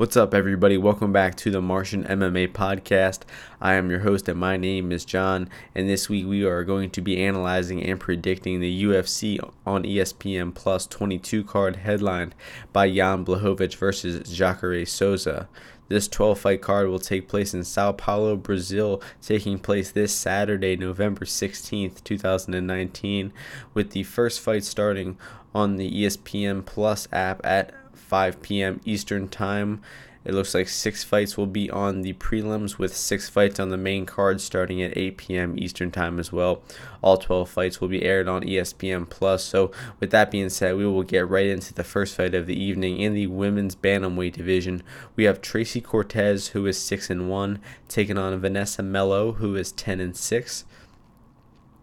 What's up, everybody? Welcome back to the Martian MMA podcast. I am your host, and my name is John. And this week we are going to be analyzing and predicting the UFC on ESPN Plus 22 card headlined by Jan Blachowicz versus Jacare Souza. This 12 fight card will take place in Sao Paulo, Brazil, taking place this Saturday, November 16th, 2019, with the first fight starting on the ESPN Plus app at 5 p.m. Eastern Time. It looks like six fights will be on the prelims, with six fights on the main card starting at 8 p.m. Eastern Time as well. All 12 fights will be aired on ESPN Plus. So, with that being said, we will get right into the first fight of the evening in the women's bantamweight division. We have Tracy Cortez, who is six and one, taking on Vanessa Melo, who is 10 and six.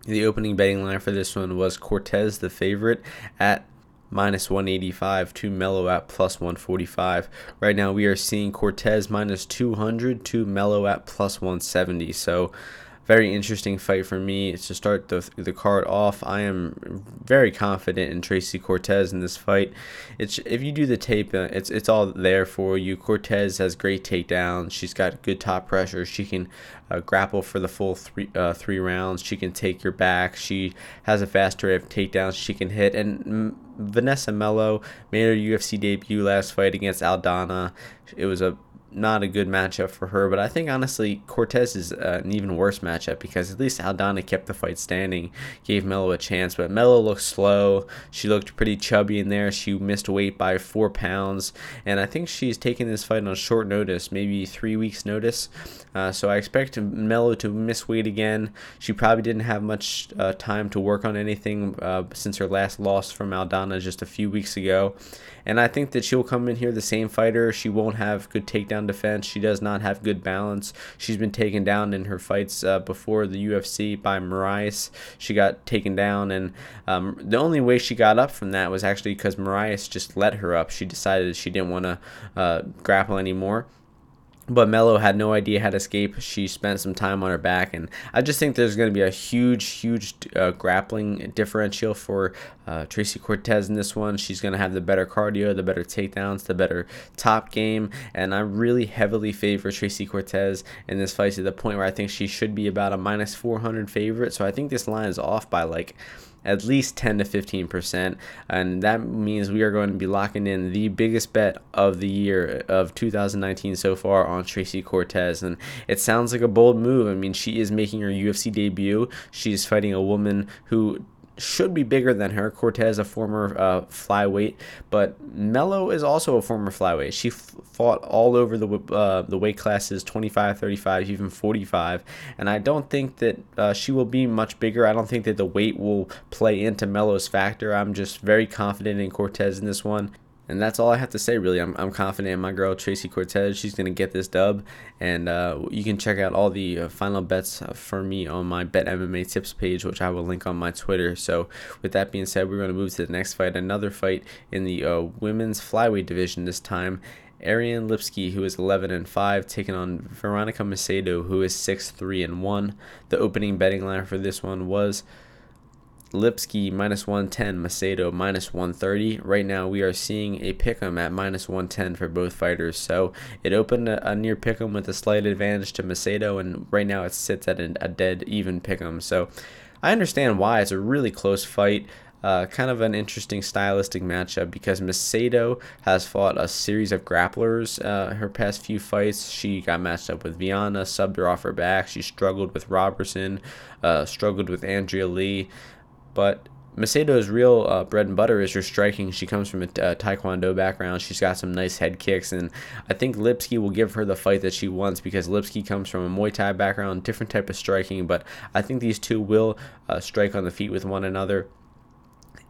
The opening betting line for this one was Cortez, the favorite, at minus 185 to Melo at plus 145. Right now we are seeing Cortez minus 200 to Melo at plus 170. So very interesting fight for me It's to start the, the card off. I am very confident in Tracy Cortez in this fight. It's if you do the tape, uh, it's it's all there for you. Cortez has great takedowns. She's got good top pressure. She can uh, grapple for the full three uh, three rounds. She can take your back. She has a fast array of takedowns she can hit. And mm, Vanessa Melo made her UFC debut last fight against Aldana. It was a not a good matchup for her. But I think honestly, Cortez is uh, an even worse matchup because at least Aldana kept the fight standing, gave Melo a chance. But Melo looked slow. She looked pretty chubby in there. She missed weight by four pounds, and I think she's taking this fight on short notice, maybe three weeks notice. Uh, so I expect Melo to miss weight again. She probably didn't have much uh, time to work on anything uh, since her last loss from Aldana just a few weeks ago. And I think that she'll come in here the same fighter. She won't have good takedown defense. She does not have good balance. She's been taken down in her fights uh, before the UFC by Moraes. She got taken down, and um, the only way she got up from that was actually because Moraes just let her up. She decided she didn't want to uh, grapple anymore but Melo had no idea how to escape. She spent some time on her back, and I just think there's going to be a huge, huge uh, grappling differential for uh, Tracy Cortez in this one. She's going to have the better cardio, the better takedowns, the better top game, and I really heavily favor Tracy Cortez in this fight to the point where I think she should be about a minus 400 favorite. So I think this line is off by like at least 10 to 15%. And that means we are going to be locking in the biggest bet of the year of 2019 so far on Tracy Cortez. And it sounds like a bold move. I mean, she is making her UFC debut. She's fighting a woman who should be bigger than her. Cortez, a former uh, flyweight, but Melo is also a former flyweight. She f- fought all over the uh, the weight classes 25, 35, even 45, and I don't think that uh, she will be much bigger. I don't think that the weight will play into Melo's factor. I'm just very confident in Cortez in this one. And that's all I have to say, really. I'm, I'm confident in my girl, Tracy Cortez. She's going to get this dub. And uh, you can check out all the uh, final bets uh, for me on my Bet MMA tips page, which I will link on my Twitter. So, with that being said, we're going to move to the next fight. Another fight in the uh, women's flyweight division this time. Ariane Lipski, who is 11 and 5, taking on Veronica Macedo, who is 6 3 and 1. The opening betting line for this one was Lipski minus 110, Macedo minus 130. Right now, we are seeing a pick'em at minus 110 for both fighters. So it opened a, a near pick'em with a slight advantage to Macedo, and right now it sits at a, a dead even pick'em. So I understand why it's a really close fight. Uh, kind of an interesting stylistic matchup because Macedo has fought a series of grapplers uh, her past few fights. She got matched up with Viana, subbed her off her back. She struggled with Robertson, uh, struggled with Andrea Lee. But Macedo's real uh, bread and butter is her striking. She comes from a uh, taekwondo background. She's got some nice head kicks, and I think Lipski will give her the fight that she wants because Lipski comes from a Muay Thai background, different type of striking. But I think these two will uh, strike on the feet with one another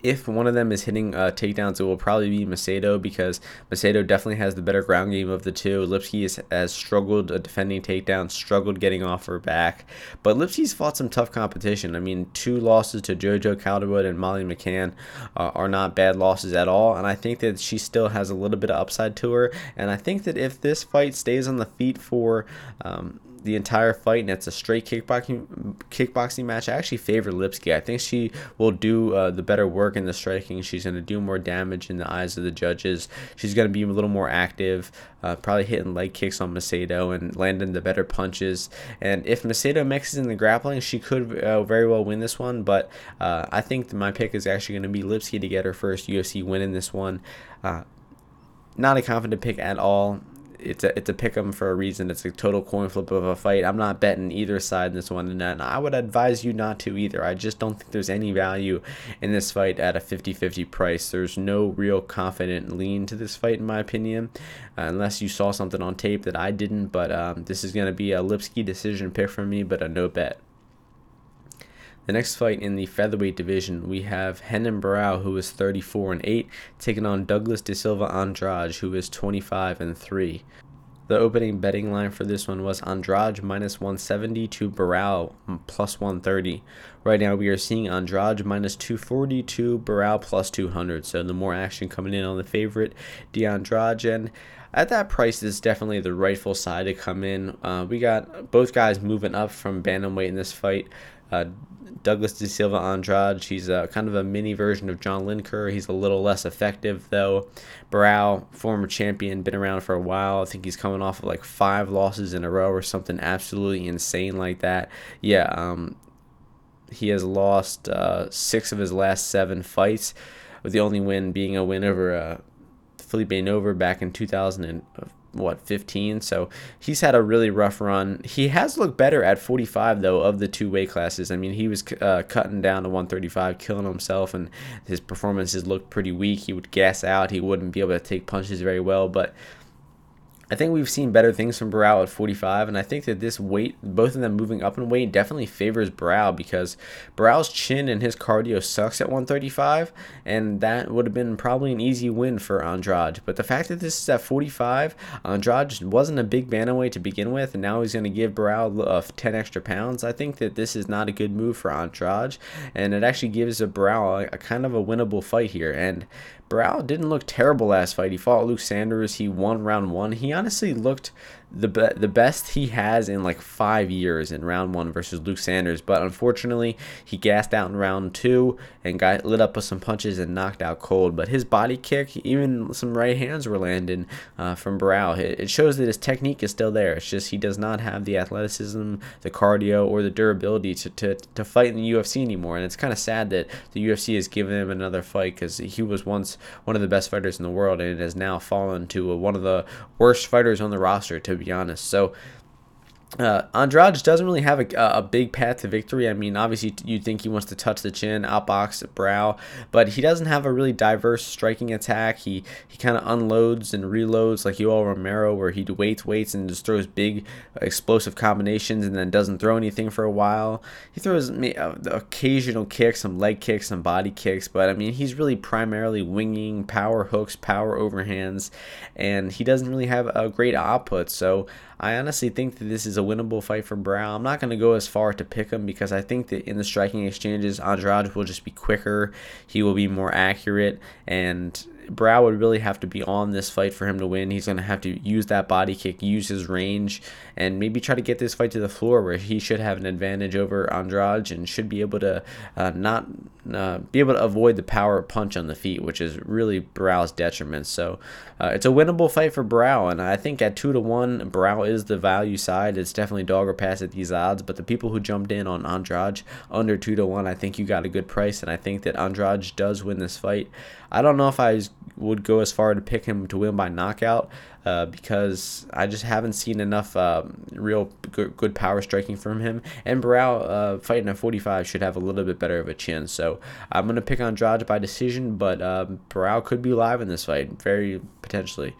if one of them is hitting uh, takedowns, it will probably be Macedo because Macedo definitely has the better ground game of the two. Lipski has, struggled uh, defending takedowns, struggled getting off her back. But Lipski's fought some tough competition. I mean, two losses to JoJo Calderwood and Molly McCann uh, are not bad losses at all. And I think that she still has a little bit of upside to her. And I think that if this fight stays on the feet for um, the entire fight and it's a straight kickboxing kickboxing match, I actually favor Lipski. I think she will do uh, the better work in the striking. She's going to do more damage in the eyes of the judges. She's going to be a little more active, uh, probably hitting leg kicks on Macedo and landing the better punches. And if Macedo mixes in the grappling, she could uh, very well win this one. But uh, I think my pick is actually going to be Lipski to get her first UFC win in this one. Uh, not a confident pick at all it's a it's a pick 'em for a reason. It's a total coin flip of a fight. I'm not betting either side in this one, and I would advise you not to either. I just don't think there's any value in this fight at a 50-50 price. There's no real confident lean to this fight, in my opinion, uh, unless you saw something on tape that I didn't. But um, this is going to be a Lipski decision pick for me, but a no bet. The next fight in the featherweight division, we have Renan Barão, who is 34 and 8, taking on Douglas De Silva Andrade, who is 25 and 3. The opening betting line for this one was Andrade minus 170 to Barão plus 130. Right now we are seeing Andrade minus 240 to Barão plus 200. So the more action coming in on the favorite, DeAndrade. And at that price is definitely the rightful side to come in. Uh, we got both guys moving up from bantamweight in this fight. Uh, Douglas De Silva Andrade, he's a, kind of a mini version of John Lineker. He's a little less effective, though. Barão, former champion, been around for a while. I think he's coming off of like five losses in a row or something absolutely insane like that. Yeah, um, he has lost uh, six of his last seven fights, with the only win being a win over uh, Phillipe Nover back in 2000 and, what 15 so he's had a really rough run. He has looked better at 45 though of the two weight classes. I mean he was uh, cutting down to 135 killing himself and his performances looked pretty weak. He would gas out. He wouldn't be able to take punches very well. But I think we've seen better things from Barão at 45, and I think that this weight, both of them moving up in weight, definitely favors Barão because Barão's chin and his cardio sucks at 135, and that would have been probably an easy win for Andrade. But the fact that this is at 45, Andrade wasn't a big bantamweight to begin with, and now he's going to give Barão uh, 10 extra pounds. I think that this is not a good move for Andrade, and it actually gives a Barão a, a kind of a winnable fight here. And Barão didn't look terrible last fight. He fought Luke Sanders. He won round one. He honestly looked the be- the best he has in like five years in round one versus Luke Sanders. But unfortunately, he gassed out in round two and got lit up with some punches and knocked out cold. But his body kick, even some right hands were landing uh, from Barão. It, it shows that his technique is still there. It's just he does not have the athleticism, the cardio, or the durability to, to, to fight in the UFC anymore. And it's kind of sad that the UFC has given him another fight because he was once one of the best fighters in the world and has now fallen to a, one of the worst fighters on the roster to be honest. So uh, Andrade doesn't really have a, a big path to victory. I mean, obviously, you'd think he wants to touch the chin, outbox, the Barão, but he doesn't have a really diverse striking attack. He he kind of unloads and reloads like Yoel Romero, where he waits, waits, and just throws big, explosive combinations and then doesn't throw anything for a while. He throws uh, occasional kicks, some leg kicks, some body kicks, but I mean, he's really primarily winging, power hooks, power overhands, and he doesn't really have a great output. So I honestly think that this is a winnable fight for Barão. I'm not going to go as far to pick him because I think that in the striking exchanges, Andrade will just be quicker. He will be more accurate, and Barão would really have to be on this fight for him to win. He's going to have to use that body kick, use his range, and maybe try to get this fight to the floor where he should have an advantage over Andrade and should be able to uh, not uh, be able to avoid the power punch on the feet, which is really Barão's detriment. So uh, it's a winnable fight for Barão, and I think at two to one, Brow is the value side. It's definitely dog or pass at these odds, but the people who jumped in on Andrade under two to one, I think you got a good price, and I think that Andrade does win this fight. I don't know if I would go as far to pick him to win by knockout uh, because I just haven't seen enough um, real good, good, power striking from him. And Barão uh, fighting at 45 should have a little bit better of a chin. So I'm going to pick Andrade by decision, but um, could be live in this fight, very potentially.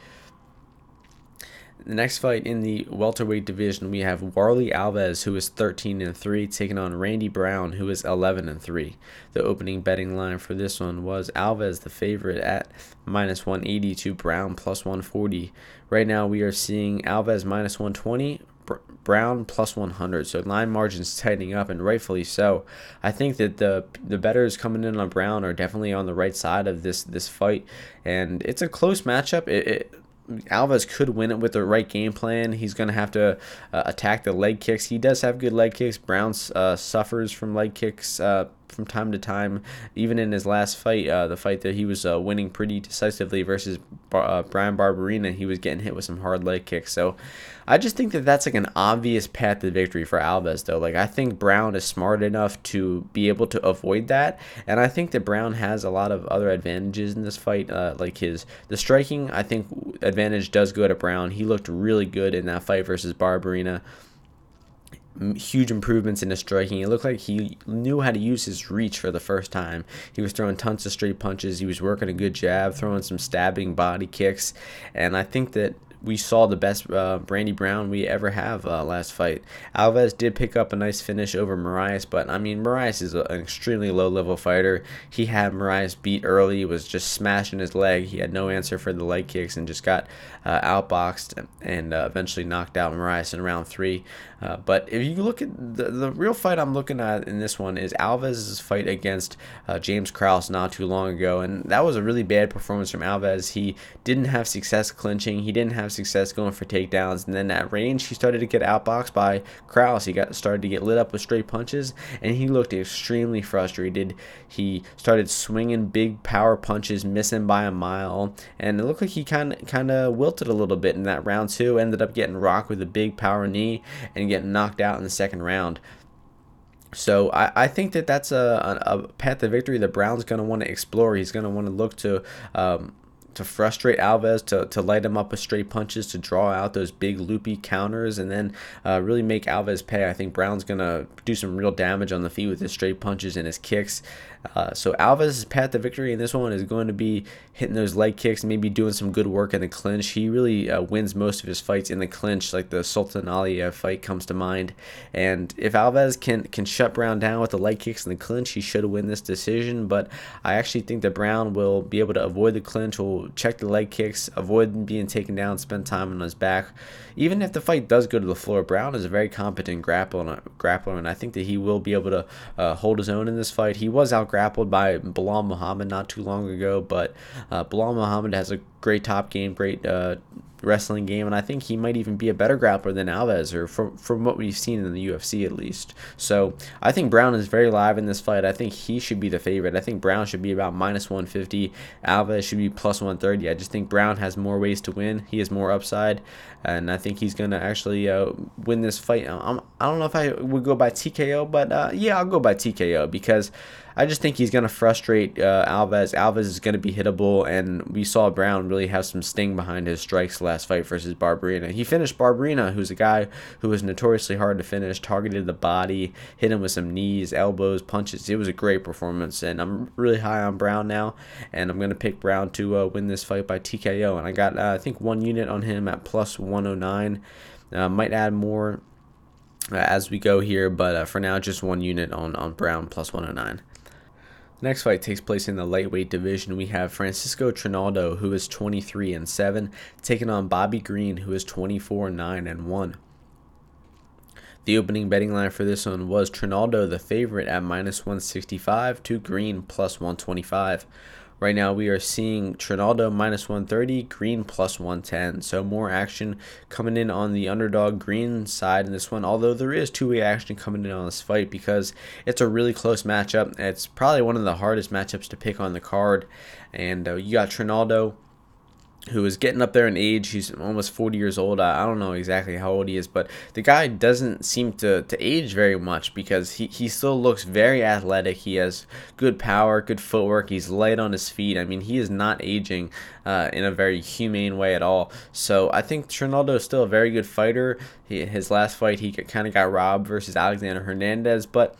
The next fight in the welterweight division, we have Warlley Alves, who is 13 and 3, taking on Randy Brown, who is 11 and 3. The opening betting line for this one was Alves the favorite at minus 180 to Brown plus 140. Right now, we are seeing Alves minus 120. Brown plus 100. So line margins tightening up, and rightfully so. I think that the the betters coming in on Brown are definitely on the right side of this this fight, and it's a close matchup. It, it Alves could win it with the right game plan. He's going to have to uh, attack the leg kicks. He does have good leg kicks. Brown uh, suffers from leg kicks uh, from time to time. Even in his last fight, uh, the fight that he was uh, winning pretty decisively versus Bar- Bryan Barberena, he was getting hit with some hard leg kicks. So I just think that that's like an obvious path to victory for Alves, though. Like, I think Brown is smart enough to be able to avoid that. And I think that Brown has a lot of other advantages in this fight. Uh, like his, the striking, I think advantage does go to Brown. He looked really good in that fight versus Barberena huge improvements in his striking. It looked like he knew how to use his reach for the first time. He was throwing tons of straight punches. He was working a good jab, throwing some stabbing body kicks, and I think that we saw the best uh, Brandon Brown we ever have uh, last fight. Alves did pick up a nice finish over Moraes, but I mean Moraes is a, an extremely low level fighter. He had Moraes beat early, was just smashing his leg. He had no answer for the leg kicks and just got uh, outboxed and uh, eventually knocked out Moraes in round three. Uh, but if you look at the, the real fight I'm looking at in this one is Alves' fight against uh, James Krause not too long ago, and that was a really bad performance from Alves. He didn't have success clinching. He didn't have success going for takedowns. And then at range, he started to get outboxed by Krause. He got started to get lit up with straight punches, and he looked extremely frustrated. He started swinging big power punches, missing by a mile, and it looked like he kind of kind of wilted a little bit in that round two. Ended up getting rocked with a big power knee and getting knocked out in the second round. So I, I think that that's a, a, path to victory that Brown's going to want to explore. He's going to want to look to um, to frustrate Alves, to, to light him up with straight punches, to draw out those big loopy counters, and then uh, really make Alves pay. I think Brown's going to do some real damage on the feet with his straight punches and his kicks. Uh, so Alves' path to victory in this one is going to be hitting those leg kicks, maybe doing some good work in the clinch. He really uh, wins most of his fights in the clinch, like the Sultan Aliev fight comes to mind. And if Alves can can shut Brown down with the leg kicks in the clinch, he should win this decision. But I actually think that Brown will be able to avoid the clinch, will check the leg kicks, avoid being taken down, spend time on his back. Even if the fight does go to the floor, Brown is a very competent grappler, grappler and I think that he will be able to uh, hold his own in this fight. He was out grappled by Belal Muhammad not too long ago, but uh, Belal Muhammad has a great top game, great uh, wrestling game, and I think he might even be a better grappler than Alves, or from from what we've seen in the UFC at least. So I think Brown is very live in this fight. I think he should be the favorite. I think Brown should be about minus 150. Alves should be plus 130. I just think Brown has more ways to win. He has more upside, and I think he's gonna actually uh, win this fight. I'm, I don't know if I would go by TKO, but uh, yeah, I'll go by TKO because. I just think he's going to frustrate uh, Alves. Alves is going to be hittable, and we saw Brown really have some sting behind his strikes last fight versus Barberena. He finished Barberena, who's a guy who was notoriously hard to finish, targeted the body, hit him with some knees, elbows, punches. It was a great performance, and I'm really high on Brown now, and I'm going to pick Brown to uh, win this fight by TKO. And I got, uh, I think, one unit on him at plus 109. Uh, might add more uh, as we go here, but uh, for now, just one unit on, on Brown plus 109. Next fight takes place in the lightweight division. We have Francisco Trinaldo, who is 23 and 7, taking on Bobby Green, who is 24 9 and 1. The opening betting line for this one was Trinaldo the favorite at minus 165 to Green plus 125. Right now, we are seeing Trinaldo minus 130, Green plus 110. So, more action coming in on the underdog Green side in this one, although there is two way action coming in on this fight because it's a really close matchup. It's probably one of the hardest matchups to pick on the card. And uh, you got Trinaldo who is getting up there in age. He's almost 40 years old. I, I don't know exactly how old he is, but the guy doesn't seem to, to age very much because he, he still looks very athletic. He has good power, good footwork. He's light on his feet. I mean, he is not aging uh, in a very humane way at all. So I think Trinaldo is still a very good fighter. He, his last fight, he kind of got robbed versus Alexander Hernandez, but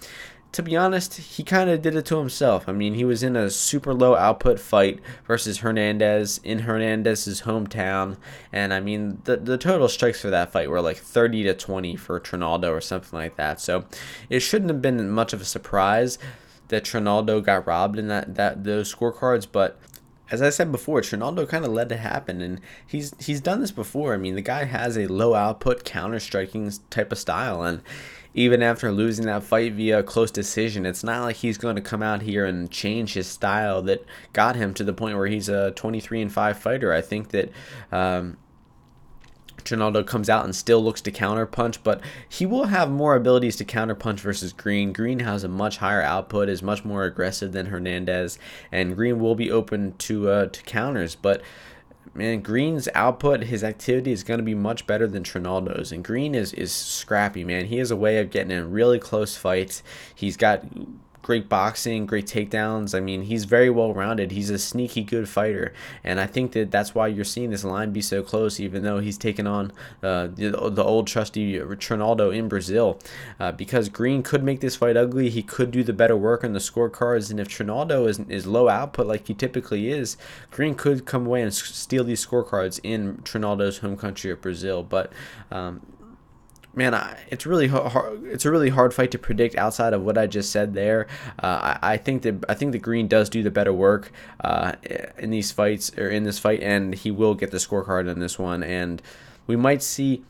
to be honest, he kind of did it to himself. I mean, he was in a super low output fight versus Hernandez in Hernandez's hometown, and I mean, the the total strikes for that fight were like 30 to 20 for Trinaldo or something like that. So it shouldn't have been much of a surprise that Trinaldo got robbed in that that those scorecards, but as I said before, Trinaldo kind of led to happen, and he's he's done this before. I mean, the guy has a low output counter striking type of style, and even after losing that fight via a close decision, it's not like he's going to come out here and change his style that got him to the point where he's a 23 and five fighter. I think that. Um, Trinaldo comes out and still looks to counterpunch, but he will have more abilities to counterpunch versus Green. Green has a much higher output, is much more aggressive than Hernandez, and Green will be open to uh, to counters. But man, Green's output, his activity is going to be much better than Trinaldo's, and Green is is scrappy, man. He has a way of getting in really close fights. He's got great boxing, great takedowns. I mean, he's very well rounded. He's a sneaky good fighter, and I think that that's why you're seeing this line be so close, even though he's taken on uh, the, the, old trusty Trinaldo in Brazil. Uh, because Green could make this fight ugly, he could do the better work on the scorecards, and if Trinaldo is, is low output like he typically is, Green could come away and steal these scorecards in Trinaldo's home country of Brazil. But um, man, I, it's really hard. It's a really hard fight to predict outside of what I just said there. Uh, I, I, think that I think the green does do the better work uh, in these fights or in this fight, and he will get the scorecard in this one. And we might see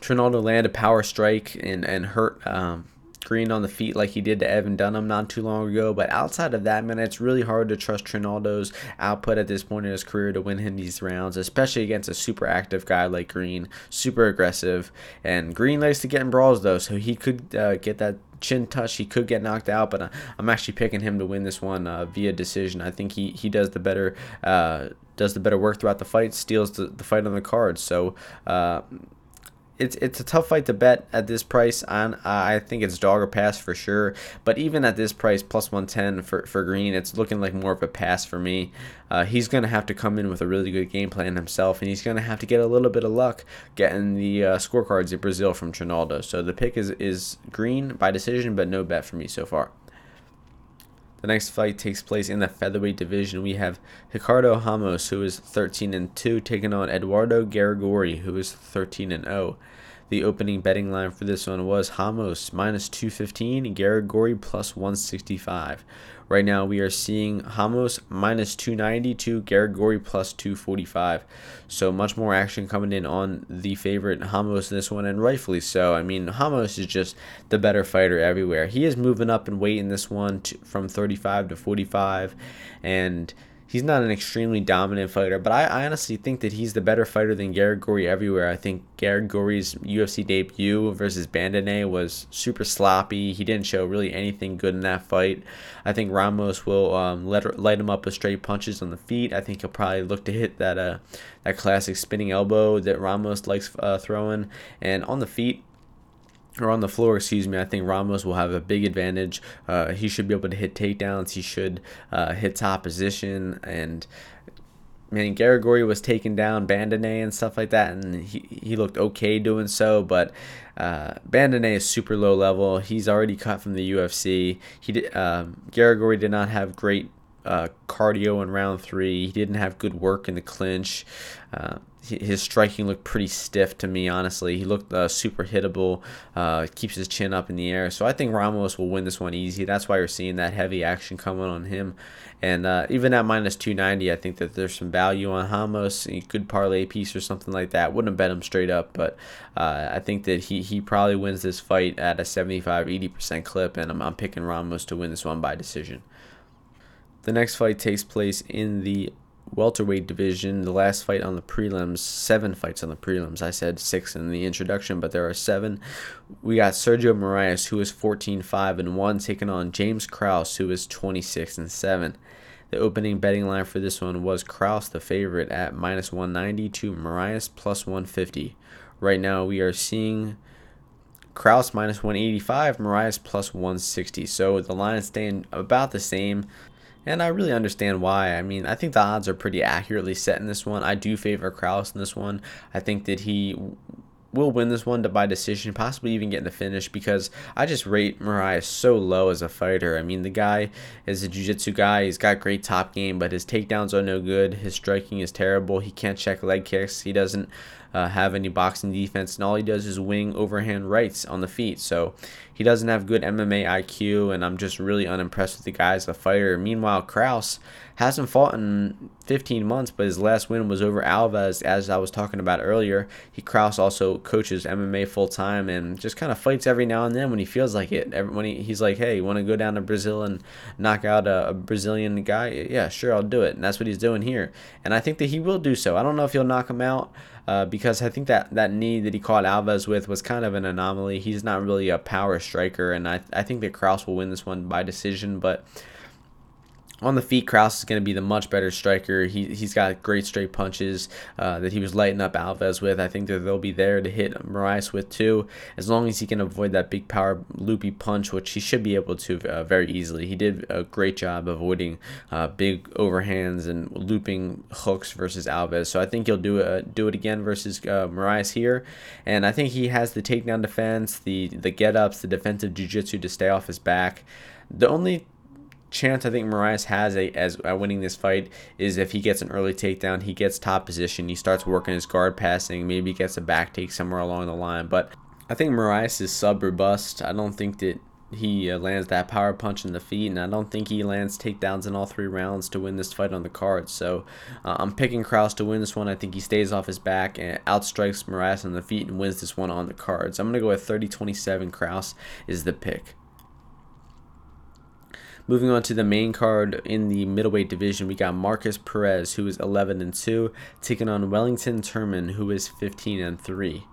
Trinaldo land a power strike and and hurt. Um, Green on the feet like he did to Evan Dunham not too long ago. But outside of that, man, it's really hard to trust Trinaldo's output at this point in his career to win him these rounds, especially against a super active guy like Green, super aggressive. And Green likes to get in brawls though, so he could uh, get that chin touch. He could get knocked out, but I'm actually picking him to win this one uh, via decision. I think he he does the better. Uh, does the better work throughout the fight, steals the, the fight on the card. So uh, it's it's a tough fight to bet at this price. On I think it's dog or pass for sure. But even at this price, plus one ten for for Green, it's looking like more of a pass for me. Uh, he's gonna have to come in with a really good game plan himself, and he's gonna have to get a little bit of luck getting the uh, scorecards in Brazil from Trinaldo. So the pick is is Green by decision, but no bet for me so far. The next fight takes place in the featherweight division. We have Ricardo Ramos, who is 13 and 2, taking on Eduardo Garagorri, who is 13 and 0. The opening betting line for this one was Ramos minus 215, Garagorri plus 165. Right now, we are seeing Ramos minus 290 to Garagorri plus 245. So much more action coming in on the favorite Ramos this one, and rightfully so. I mean, Ramos is just the better fighter everywhere. He is moving up in weight in this one to, from 35 to 45, and he's not an extremely dominant fighter, but I, I honestly think that he's the better fighter than Garagorri everywhere. I think Garagorri's UFC debut versus Bandenay was super sloppy. He didn't show really anything good in that fight. I think Ramos will um, let, light him up with straight punches on the feet. I think he'll probably look to hit that uh, that classic spinning elbow that Ramos likes uh, throwing. And on the feet, or on the floor, excuse me, I think Ramos will have a big advantage. Uh, he should be able to hit takedowns. He should uh, hit top position. And man, Garagorri was taking down Bandenay and stuff like that, and he, he looked okay doing so. But uh, Bandenay is super low level. He's already cut from the UFC. He did, Garagorri did not have great uh, cardio in round three. He didn't have good work in the clinch. Uh, his striking looked pretty stiff to me, honestly. He looked uh, super hittable, uh, keeps his chin up in the air. So I think Ramos will win this one easy. That's why you're seeing that heavy action coming on him. And uh, even at minus 290, I think that there's some value on Ramos. A good parlay piece or something like that. Wouldn't have bet him straight up, but uh, I think that he, he probably wins this fight at a 75 80% clip. And I'm, I'm picking Ramos to win this one by decision. The next fight takes place in the welterweight division, the last fight on the prelims, seven fights on the prelims. I said six in the introduction, but there are seven. We got Sergio Moraes, who is 14 5 and 1, taking on James Krause, who is 26 and 7. The opening betting line for this one was Krause, the favorite, at minus 190 to Moraes plus 150. Right now, we are seeing Krause minus 185, Moraes plus 160. So the line is staying about the same. And I really understand why. I mean, I think the odds are pretty accurately set in this one. I do favor Krause in this one. I think that he will win this one to by decision, possibly even getting the finish because I just rate Moraes so low as a fighter. I mean, the guy is a jiu-jitsu guy. He's got great top game, but his takedowns are no good. His striking is terrible. He can't check leg kicks. He doesn't uh, have any boxing defense, and all he does is wing overhand rights on the feet. So he doesn't have good MMA IQ, and I'm just really unimpressed with the guy as a fighter. Meanwhile, Krause hasn't fought in 15 months, but his last win was over Alves, as I was talking about earlier. He Krause also coaches MMA full time and just kind of fights every now and then when he feels like it. Every, when he, he's like, "Hey, you want to go down to Brazil and knock out a, a Brazilian guy?" Yeah, sure, I'll do it, and that's what he's doing here. And I think that he will do so. I don't know if he'll knock him out. Uh, because I think that that knee that he caught Alves with was kind of an anomaly. He's not really a power striker, and I, I think that Krause will win this one by decision. But on the feet, Krause is going to be the much better striker. He, he's got great straight punches uh, that he was lighting up Alves with. I think that they'll be there to hit Moraes with too, as long as he can avoid that big power loopy punch, which he should be able to uh, very easily. He did a great job avoiding uh, big overhands and looping hooks versus Alves. So I think he'll do it, do it again versus uh, Moraes here. And I think he has the takedown defense, the, the get ups, the defensive jiu jitsu to stay off his back. The only chance I think Moraes has a, as winning this fight is if he gets an early takedown, he gets top position, he starts working his guard passing, maybe gets a back take somewhere along the line. But I think Moraes is sub robust. I don't think that he uh, lands that power punch in the feet, and I don't think he lands takedowns in all three rounds to win this fight on the card. So uh, I'm picking Krause to win this one. I think he stays off his back and outstrikes Moraes on the feet and wins this one on the cards. I'm going to go with 30 27. Krause is the pick. Moving on to the main card in the middleweight division, we got Markus Perez, who is 11 and 2, taking on Wellington Turman, who is 15 and 3.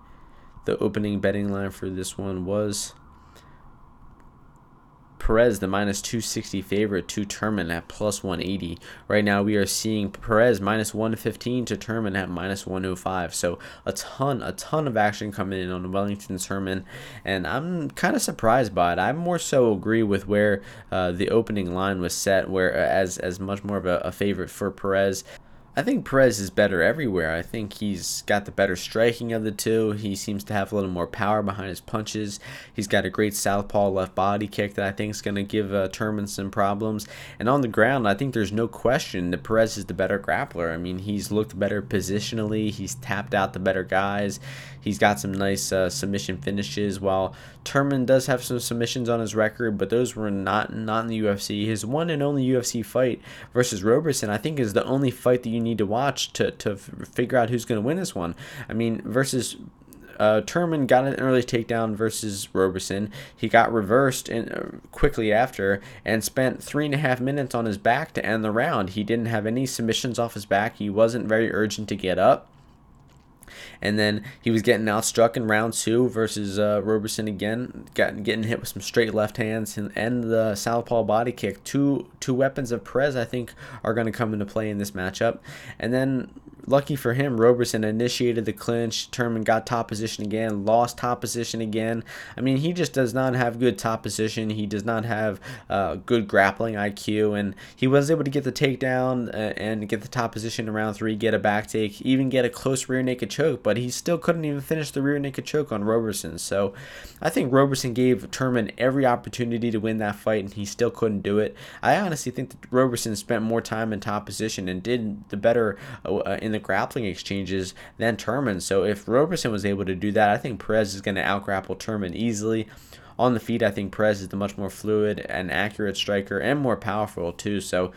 The opening betting line for this one was Perez, the minus 260 favorite to Turman at plus 180. Right now, we are seeing Perez minus 115 to Turman at minus 105. So a ton, a ton of action coming in on Wellington Turman, and I'm kind of surprised by it. I more so agree with where uh, the opening line was set, where uh, as as much more of a, a favorite for Perez. I think Perez is better everywhere. I think he's got the better striking of the two. He seems to have a little more power behind his punches. He's got a great southpaw left body kick that I think is going to give uh, Turman some problems. And on the ground, I think there's no question that Perez is the better grappler. I mean, he's looked better positionally. He's tapped out the better guys. He's got some nice uh, submission finishes. While Turman does have some submissions on his record, but those were not not in the UFC. His one and only UFC fight versus Roberson, I think, is the only fight that you need to watch to, to figure out who's going to win this one. I mean, versus uh, Turman got an early takedown versus Roberson. He got reversed in, uh, quickly after and spent three and a half minutes on his back to end the round. He didn't have any submissions off his back. He wasn't very urgent to get up. And then he was getting outstruck in round two versus uh, Roberson again, got, getting hit with some straight left hands and, and the southpaw body kick. Two two weapons of Perez, I think, are going to come into play in this matchup. And then lucky for him, Roberson initiated the clinch. Turman got top position again, lost top position again. I mean, he just does not have good top position. He does not have uh, good grappling IQ, and he was able to get the takedown uh, and get the top position in round three, get a back take, even get a close rear naked choke, but he still couldn't even finish the rear naked choke on Roberson. So I think Roberson gave Turman every opportunity to win that fight, and he still couldn't do it. I honestly think that Roberson spent more time in top position and did the better uh, in the grappling exchanges than Turman. So if Roberson was able to do that, I think Perez is going to outgrapple Turman easily. On the feet, I think Perez is the much more fluid and accurate striker and more powerful too. So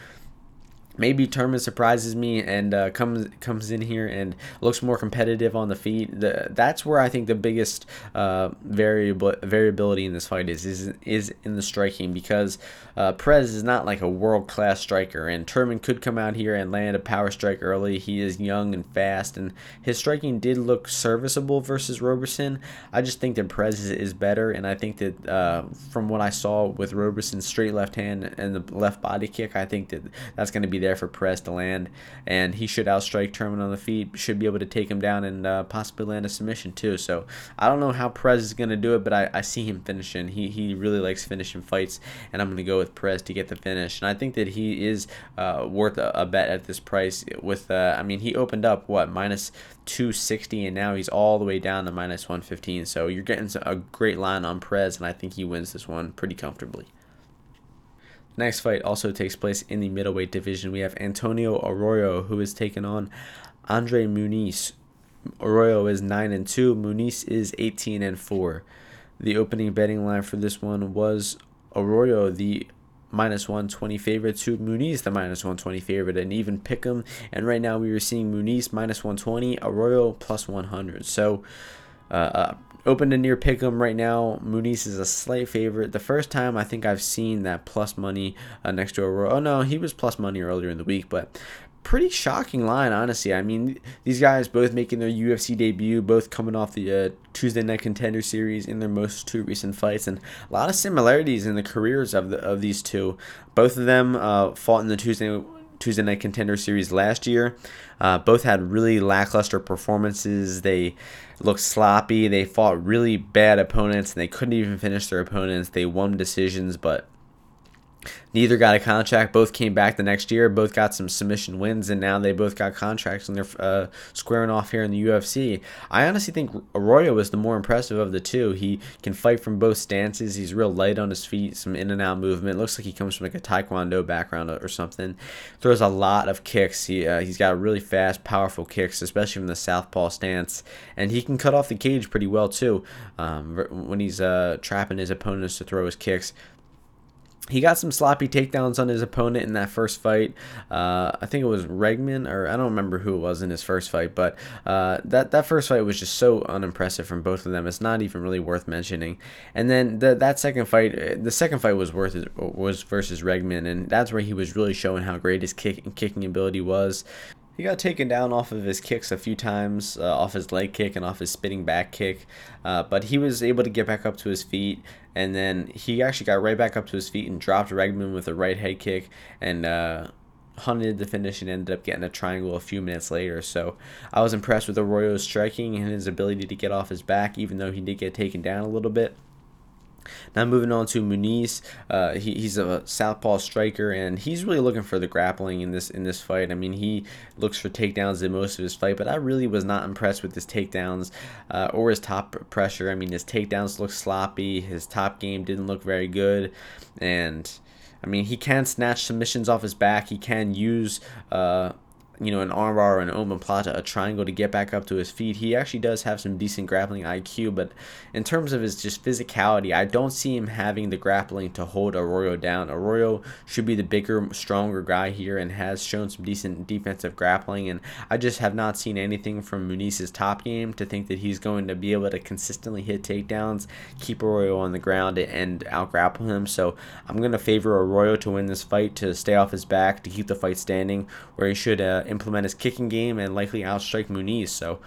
maybe Turman surprises me and uh, comes comes in here and looks more competitive on the feet. The, that's where I think the biggest uh, variable variability in this fight is is is in the striking because uh, Perez is not like a world class striker, and Turman could come out here and land a power strike early. He is young and fast, and his striking did look serviceable versus Roberson. I just think that Perez is, is better, and I think that uh, from what I saw with Roberson's straight left hand and the left body kick, I think that that's going to be there for Perez to land, and he should outstrike Turman on the feet. Should be able to take him down and uh, possibly land a submission too. So I don't know how Perez is going to do it, but I, I see him finishing. He he really likes finishing fights, and I'm going to go with with Perez to get the finish, and I think that he is uh, worth a, a, bet at this price. With uh, I mean, he opened up what minus 260, and now he's all the way down to minus 115. So you're getting a great line on Perez, and I think he wins this one pretty comfortably. Next fight also takes place in the middleweight division. We have Antonio Arroyo, who is taking on Andre Muniz, Arroyo is 9 and 2. Muniz is 18 and 4. The opening betting line for this one was Arroyo, the minus 120 favorite to Muniz, the minus 120 favorite, and even pick them. And right now we are seeing Muniz minus 120, Arroyo plus 100. So, uh, uh, open to near pick 'em right now. Muniz is a slight favorite. The first time I think I've seen that plus money uh, next to Arroyo. Oh no, he was plus money earlier in the week, but pretty shocking line, honestly. I mean, these guys both making their UFC debut, both coming off the uh, Tuesday Night Contender Series in their most two recent fights, and a lot of similarities in the careers of the of these two. Both of them uh, fought in the Tuesday Tuesday Night Contender Series last year. Uh, both had really lackluster performances. They looked sloppy. They fought really bad opponents, and they couldn't even finish their opponents. They won decisions, but Neither got a contract. Both came back the next year. Both got some submission wins, and now they both got contracts, and they're uh, squaring off here in the UFC. I honestly think Arroyo was the more impressive of the two. He can fight from both stances. He's real light on his feet, some in and out movement. Looks like he comes from like a taekwondo background or something. Throws a lot of kicks. He uh, he's got really fast, powerful kicks, especially from the southpaw stance, and he can cut off the cage pretty well too. Um, when he's uh, trapping his opponents to throw his kicks he got some sloppy takedowns on his opponent in that first fight. Uh, I think it was Regman, or I don't remember who it was in his first fight, but uh, that that first fight was just so unimpressive from both of them. It's not even really worth mentioning. And then the, that second fight, the second fight was worth was versus Regman, and that's where he was really showing how great his kick, kicking ability was. He got taken down off of his kicks a few times, uh, off his leg kick and off his spinning back kick, uh, but he was able to get back up to his feet, and then he actually got right back up to his feet and dropped Regman with a right head kick and uh, hunted the finish and ended up getting a triangle a few minutes later. So I was impressed with Arroyo's striking and his ability to get off his back, even though he did get taken down a little bit. Now moving on to Muniz, uh, he, he's a southpaw striker, and he's really looking for the grappling in this in this fight. I mean, he looks for takedowns in most of his fight, but I really was not impressed with his takedowns uh, or his top pressure. I mean, his takedowns look sloppy. His top game didn't look very good, and I mean, he can snatch submissions off his back. He can use. Uh, you know, an armbar or an omoplata, a triangle to get back up to his feet. He actually does have some decent grappling IQ, but in terms of his just physicality, I don't see him having the grappling to hold Arroyo down. Arroyo should be the bigger, stronger guy here and has shown some decent defensive grappling, and I just have not seen anything from Muniz's top game to think that he's going to be able to consistently hit takedowns, keep Arroyo on the ground, and out grapple him. So I'm going to favor Arroyo to win this fight, to stay off his back, to keep the fight standing, where he should uh, implement his kicking game and likely outstrike Muniz. So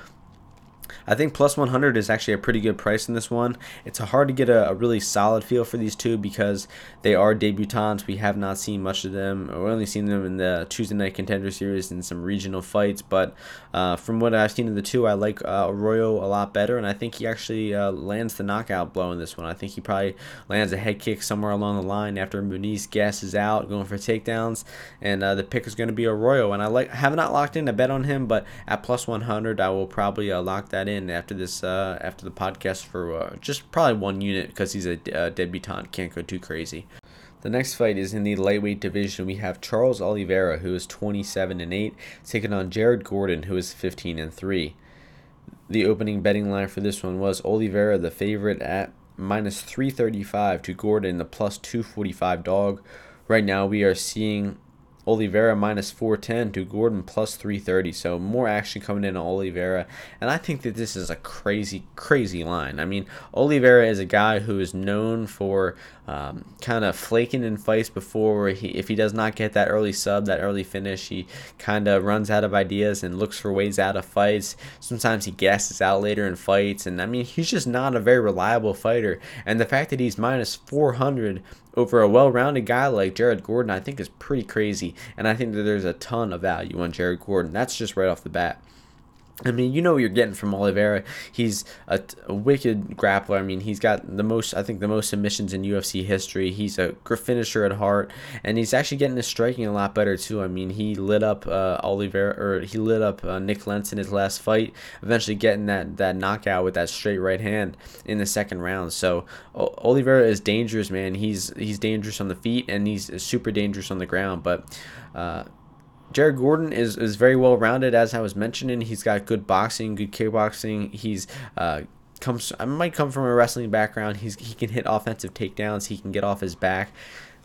I think plus 100 is actually a pretty good price in this one. It's hard to get a, a, really solid feel for these two because they are debutants. We have not seen much of them. We've only seen them in the Tuesday Night Contender Series and some regional fights. But uh, from what I've seen of the two, I like uh, Arroyo a lot better, and I think he actually uh, lands the knockout blow in this one. I think he probably lands a head kick somewhere along the line after Muniz gasses out, going for takedowns, and uh, the pick is going to be Arroyo. And I like have not locked in a bet on him, but at plus 100, I will probably uh, lock that that in after this uh, after the podcast for uh, just probably one unit because he's a uh, debutant. Can't go too crazy. The next fight is in the lightweight division. We have Charles Oliveira, who is 27 and 8, taking on Jared Gordon, who is 15 and 3. The opening betting line for this one was Oliveira, the favorite at minus 335 to Gordon, the plus 245 dog. Right now, we are seeing Oliveira minus 410 to Gordon plus 330. So more action coming in on Oliveira. And I think that this is a crazy, crazy line. I mean, Oliveira is a guy who is known for um, kind of flaking in fights before. He, if he does not get that early sub, that early finish, he kind of runs out of ideas and looks for ways out of fights. Sometimes he gasses out later in fights. And I mean, he's just not a very reliable fighter. And the fact that he's minus 400 over a well-rounded guy like Jared Gordon, I think is pretty crazy, and I think that there's a ton of value on Jared Gordon. That's just right off the bat. I mean, you know what you're getting from Oliveira. He's a, a, wicked grappler. I mean, he's got the most, I think, the most submissions in UFC history. He's a finisher at heart, and he's actually getting his striking a lot better too. I mean, he lit up uh, Oliveira, or he lit up uh, Nik Lentz in his last fight, eventually getting that that knockout with that straight right hand in the second round. So o- Oliveira is dangerous, man. He's he's dangerous on the feet, and he's super dangerous on the ground. But uh, Jared Gordon is, is very well rounded, as I was mentioning. He's got good boxing, good kickboxing. He's uh, comes might come from a wrestling background. He's he can hit offensive takedowns. He can get off his back.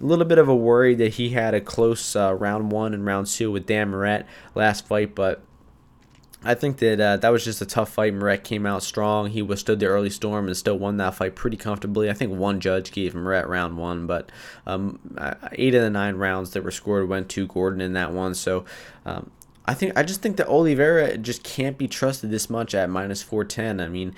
A little bit of a worry that he had a close uh, round one and round two with Dan Moret last fight, but I think that uh, that was just a tough fight. Moret came out strong. He withstood the early storm and still won that fight pretty comfortably. I think one judge gave Moret round one, but um, eight of the nine rounds that were scored went to Gordon in that one. So um, I think I just think that Oliveira just can't be trusted this much at minus 410. I mean,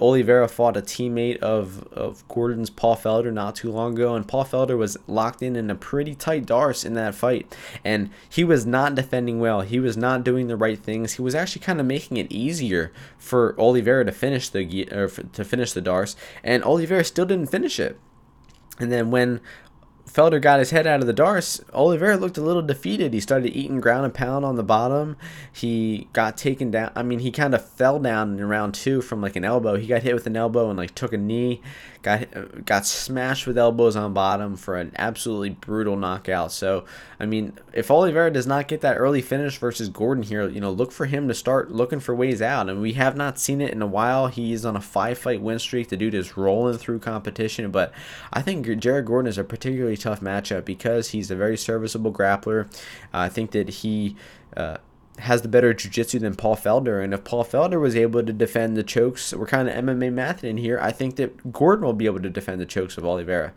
Oliveira fought a teammate of, of Gordon's Paul Felder not too long ago, and Paul Felder was locked in in a pretty tight D'Arce in that fight, and he was not defending well. He was not doing the right things. He was actually kind of making it easier for Oliveira to finish the to finish the D'Arce, and Oliveira still didn't finish it. And then when Felder got his head out of the D'Arce, Oliveira looked a little defeated. He started eating ground and pound on the bottom. He got taken down. I mean, he kind of fell down in round two from like an elbow. He got hit with an elbow and like took a knee got got smashed with elbows on bottom for an absolutely brutal knockout. So, I mean, if Oliveira does not get that early finish versus Gordon here, you know, look for him to start looking for ways out. And we have not seen it in a while. He's on a five fight win streak. The dude is rolling through competition, but I think Jared Gordon is a particularly tough matchup because he's a very serviceable grappler. Uh, I think that he. Uh, has the better jiu-jitsu than Paul Felder. And if Paul Felder was able to defend the chokes, we're kind of MMA math in here. I think that Gordon will be able to defend the chokes of Oliveira.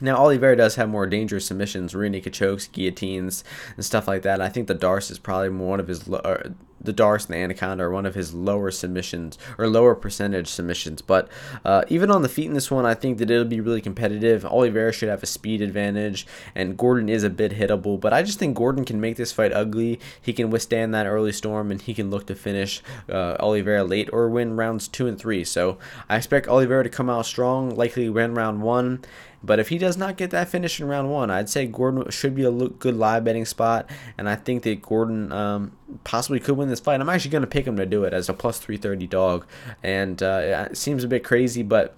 Now, Oliveira does have more dangerous submissions, rear chokes, guillotines, and stuff like that. I think the D'Arce is probably one of his, uh, the D'Arce and the Anaconda are one of his lower submissions or lower percentage submissions. But uh, even on the feet in this one, I think that it'll be really competitive. Oliveira should have a speed advantage, and Gordon is a bit hittable. But I just think Gordon can make this fight ugly. He can withstand that early storm, and he can look to finish uh, Oliveira late or win rounds two and three. So I expect Oliveira to come out strong, likely win round one but if he does not get that finish in round one, I'd say Gordon should be a good live betting spot. And I think that Gordon um, possibly could win this fight. I'm actually going to pick him to do it as a plus 330 dog. And uh, it seems a bit crazy, but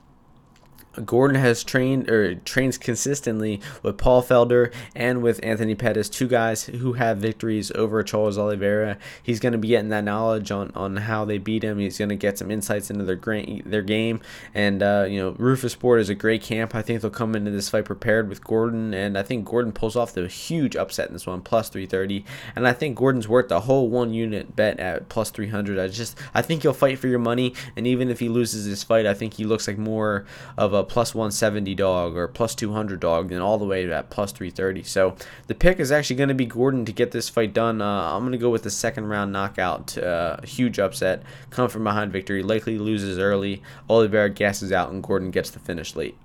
Gordon has trained or trains consistently with Paul Felder and with Anthony Pettis, two guys who have victories over Charles Oliveira. He's going to be getting that knowledge on, on how they beat him. He's going to get some insights into their their game. And uh, you know, Roufusport is a great camp. I think they'll come into this fight prepared with Gordon, and I think Gordon pulls off the huge upset in this one, plus 330. And I think Gordon's worth the whole one unit bet at plus 300. I just I think he'll fight for your money, and even if he loses this fight, I think he looks like more of a plus 170 dog or plus 200 dog, then all the way to that plus 330. So the pick is actually going to be Gordon to get this fight done. Uh, I'm going to go with the second round knockout, uh, huge upset, come from behind victory. Likely loses early. Oliveira gasses out, and Gordon gets the finish late.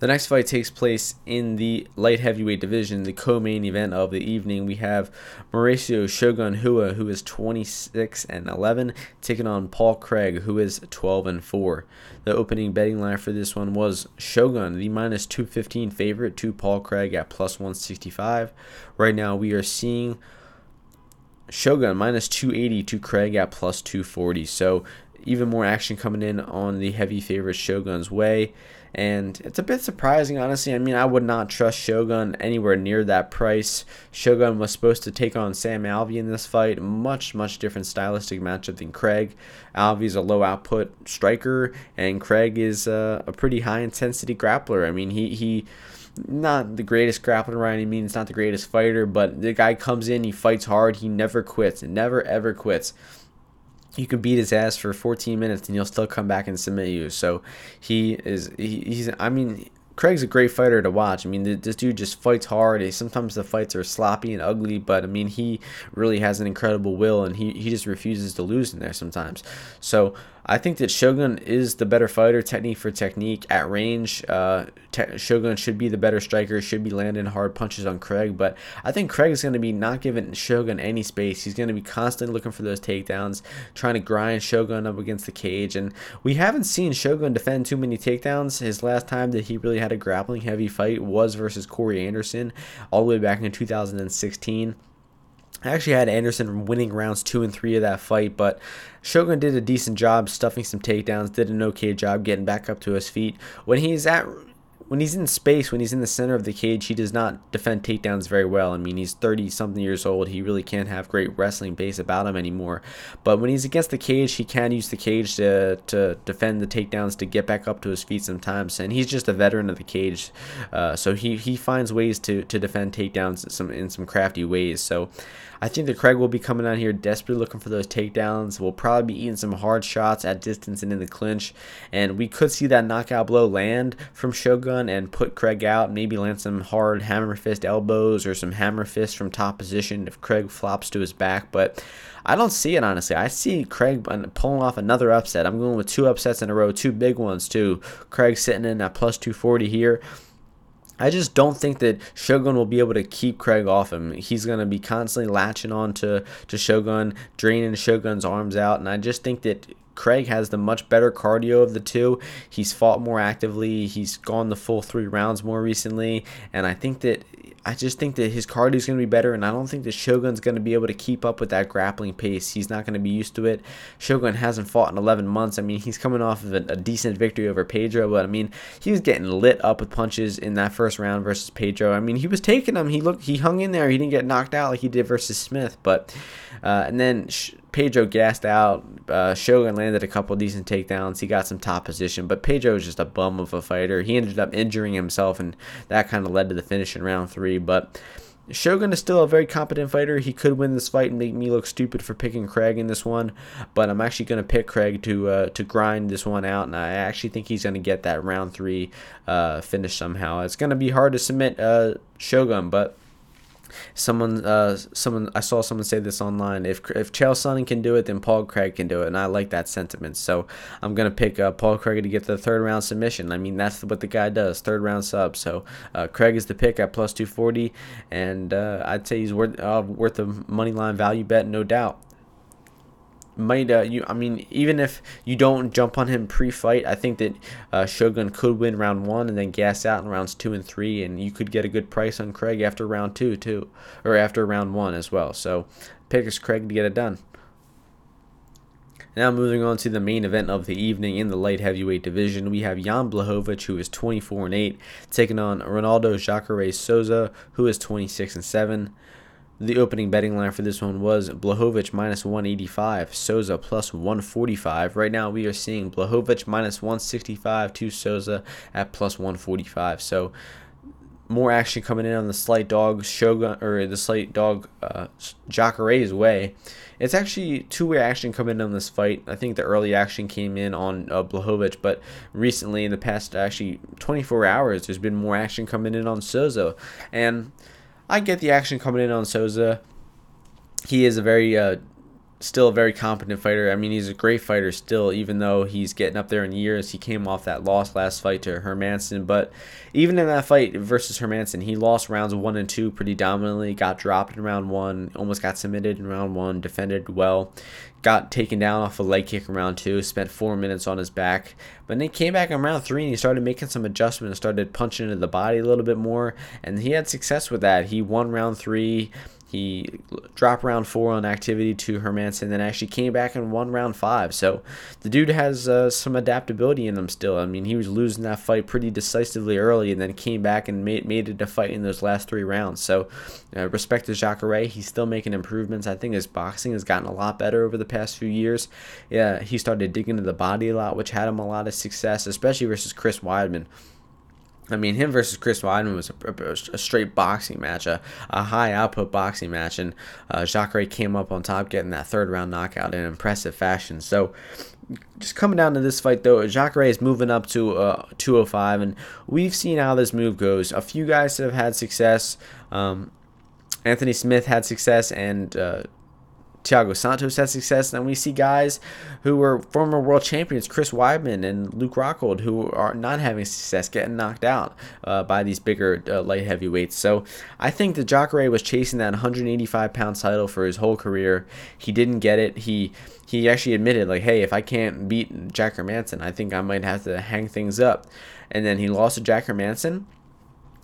The next fight takes place in the light heavyweight division, the co-main event of the evening. We have Mauricio Shogun Rua, who is 26 and 11, taking on Paul Craig, who is 12 and 4. The opening betting line for this one was Shogun, the minus 215 favorite, to Paul Craig at plus 165. Right now, we are seeing Shogun minus 280 to Craig at plus 240. So even more action coming in on the heavy favorite Shogun's way. And it's a bit surprising, honestly. I mean, I would not trust Shogun anywhere near that price. Shogun was supposed to take on Sam Alvey in this fight. Much, much different stylistic matchup than Craig. Alvey's a low output striker, and Craig is a, a pretty high intensity grappler. I mean, he, he not the greatest grappler by any means, not the greatest fighter, but the guy comes in, he fights hard, he never quits, never ever quits you can beat his ass for 14 minutes and he'll still come back and submit you. So he is he, he's I mean Craig's a great fighter to watch. I mean, this dude just fights hard. Sometimes the fights are sloppy and ugly, but I mean, he really has an incredible will, and he, he just refuses to lose in there sometimes. So I think that Shogun is the better fighter, technique for technique at range. Uh, te- Shogun should be the better striker, should be landing hard punches on Craig, but I think Craig is going to be not giving Shogun any space. He's going to be constantly looking for those takedowns, trying to grind Shogun up against the cage, and we haven't seen Shogun defend too many takedowns. His last time that he really had a grappling heavy fight was versus Corey Anderson, all the way back in 2016. I actually had Anderson winning rounds two and three of that fight, but Shogun did a decent job stuffing some takedowns, did an okay job getting back up to his feet. When he's at when he's in space, when he's in the center of the cage, he does not defend takedowns very well. I mean, he's 30 something years old. He really can't have great wrestling base about him anymore. But when he's against the cage, he can use the cage to, to defend the takedowns, to get back up to his feet sometimes. And he's just a veteran of the cage. Uh, so he, he finds ways to, to defend takedowns in some, in some crafty ways. So I think that Craig will be coming out here desperately looking for those takedowns. We'll probably be eating some hard shots at distance and in the clinch. And we could see that knockout blow land from Shogun and put Craig out. Maybe land some hard hammer fist elbows or some hammer fist from top position if Craig flops to his back. But I don't see it honestly. I see Craig pulling off another upset. I'm going with two upsets in a row, two big ones too. Craig sitting in at plus 240 here. I just don't think that Shogun will be able to keep Craig off him. He's going to be constantly latching on to, to Shogun, draining Shogun's arms out. And I just think that Craig has the much better cardio of the two. He's fought more actively. He's gone the full three rounds more recently. And I think that I just think that his cardio is going to be better, and I don't think that Shogun's going to be able to keep up with that grappling pace. He's not going to be used to it. Shogun hasn't fought in 11 months. I mean, he's coming off of a, a, decent victory over Pedro, but I mean, he was getting lit up with punches in that first round versus Pedro. I mean, he was taking them. He looked, he hung in there. He didn't get knocked out like he did versus Smith, but uh, and then. Sh- Pedro gassed out. Uh, Shogun landed a couple decent takedowns. He got some top position, but Pedro is just a bum of a fighter. He ended up injuring himself, and that kind of led to the finish in round three. But Shogun is still a very competent fighter. He could win this fight and make me look stupid for picking Craig in this one, but I'm actually going to pick Craig to uh, to grind this one out, and I actually think he's going to get that round three uh, finish somehow. It's going to be hard to submit uh, Shogun, but Someone, uh, someone, I saw someone say this online. If if Chael Sonnen can do it, then Paul Craig can do it, and I like that sentiment. So I'm gonna pick uh, Paul Craig to get the third round submission. I mean, that's what the guy does, third round sub. So uh, Craig is the pick at plus 240, and uh, I'd say he's worth uh, worth a money line value bet, no doubt might uh, you I mean even if you don't jump on him pre-fight, I think that uh, Shogun could win round one and then gas out in rounds two and three, and you could get a good price on Craig after round two too, or after round one as well. So pick is Craig to get it done. Now moving on to the main event of the evening in the light heavyweight division, we have Jan Blachowicz, who is 24 and 8, taking on Ronaldo Jacare Souza, who is 26 and 7. The opening betting line for this one was Blachowicz minus 185, Souza plus 145. Right now we are seeing Blachowicz minus 165 to Souza at plus 145. So more action coming in on the slight dog Shogun or the slight dog uh, Jacare's way. It's actually two-way action coming in on this fight. I think the early action came in on uh, Blachowicz, but recently in the past actually 24 hours, there's been more action coming in on Souza, and I get the action coming in on Souza. He is a very uh, still a very competent fighter. I mean, he's a great fighter still, even though he's getting up there in years. He came off that loss last fight to Hermansson, but even in that fight versus Hermansson, he lost rounds one and two pretty dominantly. Got dropped in round one, almost got submitted in round one, defended well, got taken down off a leg kick in round two, spent four minutes on his back, but then he came back in round three and he started making some adjustments, started punching into the body a little bit more, and he had success with that. He won round three he dropped round four on activity to Hermansson, then actually came back and won round five. So the dude has uh, some adaptability in him still. I mean, he was losing that fight pretty decisively early, and then came back and made made it a fight in those last three rounds. So uh, respect to Jacare, he's still making improvements. I think his boxing has gotten a lot better over the past few years. Yeah, he started digging into the body a lot, which had him a lot of success, especially versus Chris Weidman. I mean, him versus Chris Weidman was a, a, straight boxing match, a, a high output boxing match, and uh, Jacare came up on top, getting that third round knockout in impressive fashion. So, just coming down to this fight, though, Jacare is moving up to uh, 205, and we've seen how this move goes. A few guys have had success. Um, Anthony Smith had success, and uh, Thiago Santos had success. And we see guys who were former world champions, Chris Weidman and Luke Rockhold, who are not having success, getting knocked out uh, by these bigger uh, light heavyweights. So I think that Jacare was chasing that 185 pound title for his whole career. He didn't get it. He he actually admitted, like, hey, if I can't beat Jack Hermansson, I think I might have to hang things up. And then he lost to Jack Hermansson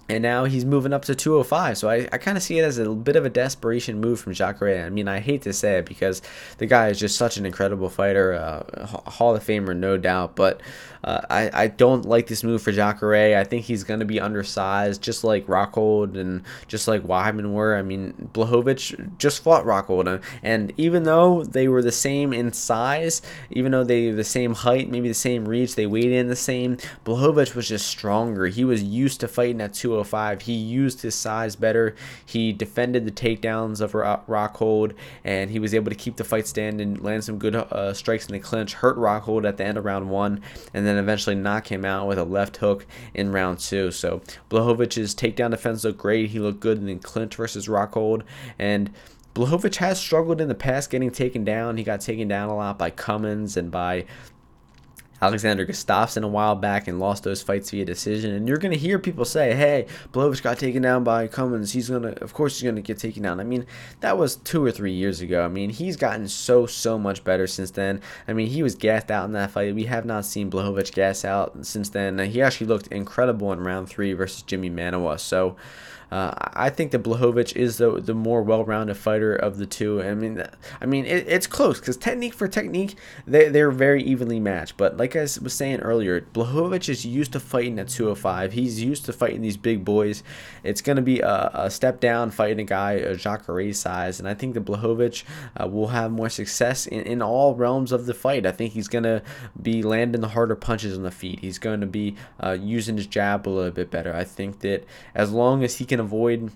and now he's moving up to 205. So I, I kind of see it as a bit of a desperation move from Jacare. I mean, I hate to say it because the guy is just such an incredible fighter, uh, Hall of Famer, no doubt. But uh, I, I don't like this move for Jacare. I think he's going to be undersized, just like Rockhold and just like Weidman were. I mean, Blachowicz just fought Rockhold. And even though they were the same in size, even though they the same height, maybe the same reach, they weighed in the same, Blachowicz was just stronger. He was used to fighting at 205. 205. He used his size better. He defended the takedowns of Rockhold, and he was able to keep the fight standing, land some good uh, strikes in the clinch, hurt Rockhold at the end of round one, and then eventually knock him out with a left hook in round two. So Blachowicz's takedown defense looked great. He looked good in the clinch versus Rockhold, and Blachowicz has struggled in the past getting taken down. He got taken down a lot by Cummins and by Alexander Gustafsson a while back and lost those fights via decision. And you're going to hear people say, hey, Blachowicz got taken down by Cummins. He's going to, of course, he's going to get taken down. I mean, that was two or three years ago. I mean, he's gotten so, so much better since then. I mean, he was gassed out in that fight. We have not seen Blachowicz gas out since then. He actually looked incredible in round three versus Jimmy Manuwa. So, uh, I think that Blachowicz is the the more well-rounded fighter of the two. I mean, I mean it, it's close because technique for technique, they they're very evenly matched. But like I was saying earlier, Blachowicz is used to fighting at 205. He's used to fighting these big boys. It's going to be a, a, step down fighting a guy a Jacare size, and I think that Blachowicz uh, will have more success in, in all realms of the fight. I think he's going to be landing the harder punches on the feet. He's going to be uh, using his jab a little bit better. I think that as long as he can avoid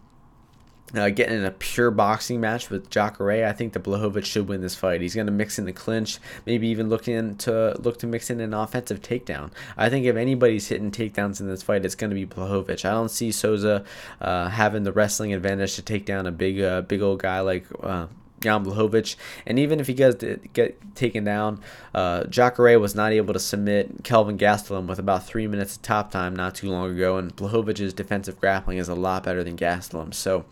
uh, getting in a pure boxing match with Jacare, I think that Blachowicz should win this fight. He's going to mix in the clinch, maybe even looking to look to mix in an offensive takedown. I think if anybody's hitting takedowns in this fight, it's going to be Blachowicz. I don't see Souza uh, having the wrestling advantage to take down a big, uh, big old guy like uh, Jan Blachowicz. And even if he gets get taken down, uh, Jacare was not able to submit Kelvin Gastelum with about three minutes of top time not too long ago. And Blachowicz's defensive grappling is a lot better than Gastelum. So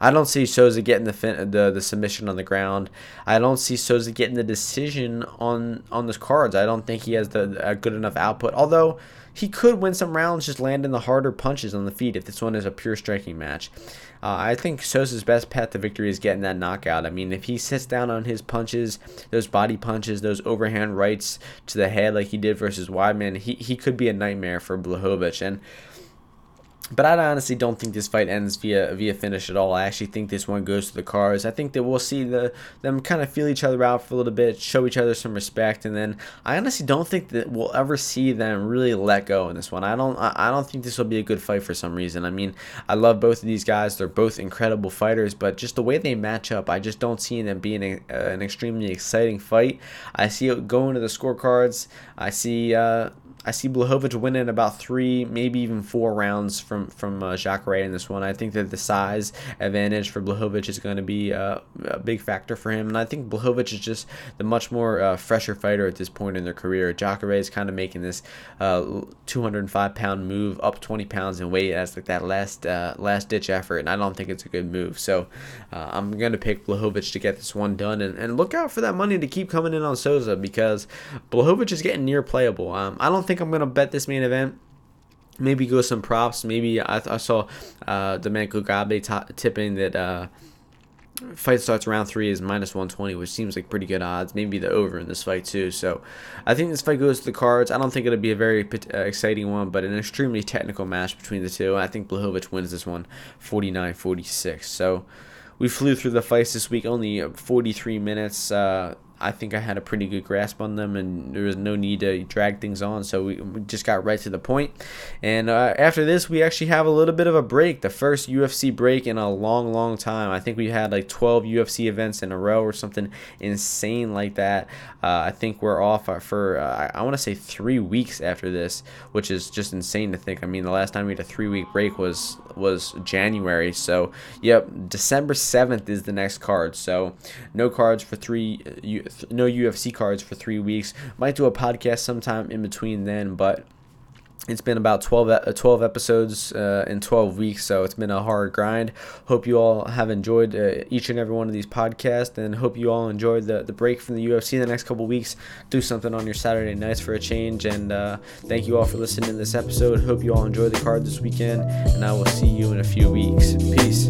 I don't see Souza getting the, fin- the the submission on the ground. I don't see Souza getting the decision on on the cards. I don't think he has the a good enough output. Although he could win some rounds just landing the harder punches on the feet if this one is a pure striking match. Uh, I think Souza's best path to victory is getting that knockout. I mean, if he sits down on his punches, those body punches, those overhand rights to the head like he did versus Weidman, he, he could be a nightmare for Blachowicz. And but I honestly don't think this fight ends via via finish at all. I actually think this one goes to the cars. I think that we'll see the them kind of feel each other out for a little bit, show each other some respect, and then I honestly don't think that we'll ever see them really let go in this one. I don't I don't think this will be a good fight for some reason. I mean, I love both of these guys. They're both incredible fighters, but just the way they match up, I just don't see them being a, uh, an extremely exciting fight. I see it going to the scorecards. I see uh, I see Blachowicz winning about three, maybe even four rounds from from uh, Jacare in this one. I think that the size advantage for Blachowicz is going to be uh, a big factor for him, and I think Blachowicz is just the much more uh, fresher fighter at this point in their career. Jacare is kind of making this uh, 205 pound move up 20 pounds in weight as like that last uh, last ditch effort, and I don't think it's a good move. So uh, I'm going to pick Blachowicz to get this one done, and, and look out for that money to keep coming in on Souza because Blachowicz is getting near playable. Um, I don't think think I'm gonna bet this main event. Maybe go some props. Maybe I, I saw uh, Domenico Gabe t- tipping that uh, fight starts round three is minus 120, which seems like pretty good odds. Maybe the over in this fight too. So I think this fight goes to the cards. I don't think it'll be a very uh, exciting one, but an extremely technical match between the two. I think Blachowicz wins this one 49-46. So we flew through the fights this week, only 43 minutes. Uh, I think I had a pretty good grasp on them, and there was no need to drag things on. So we, we just got right to the point. And uh, after this, we actually have a little bit of a break, the first UFC break in a long, long time. I think we had like 12 UFC events in a row or something insane like that. Uh, I think we're off for, uh, I want to say three weeks after this, which is just insane to think. I mean, the last time we had a three week break was was January. So, yep, December 7th is the next card. So, no cards for three. Uh, no UFC cards for three weeks. Might do a podcast sometime in between then, but it's been about 12, uh, 12 episodes uh, in 12 weeks, so it's been a hard grind. Hope you all have enjoyed uh, each and every one of these podcasts, and hope you all enjoyed the, the break from the UFC in the next couple weeks. Do something on your Saturday nights for a change, and uh, thank you all for listening to this episode. Hope you all enjoy the card this weekend, and I will see you in a few weeks. Peace.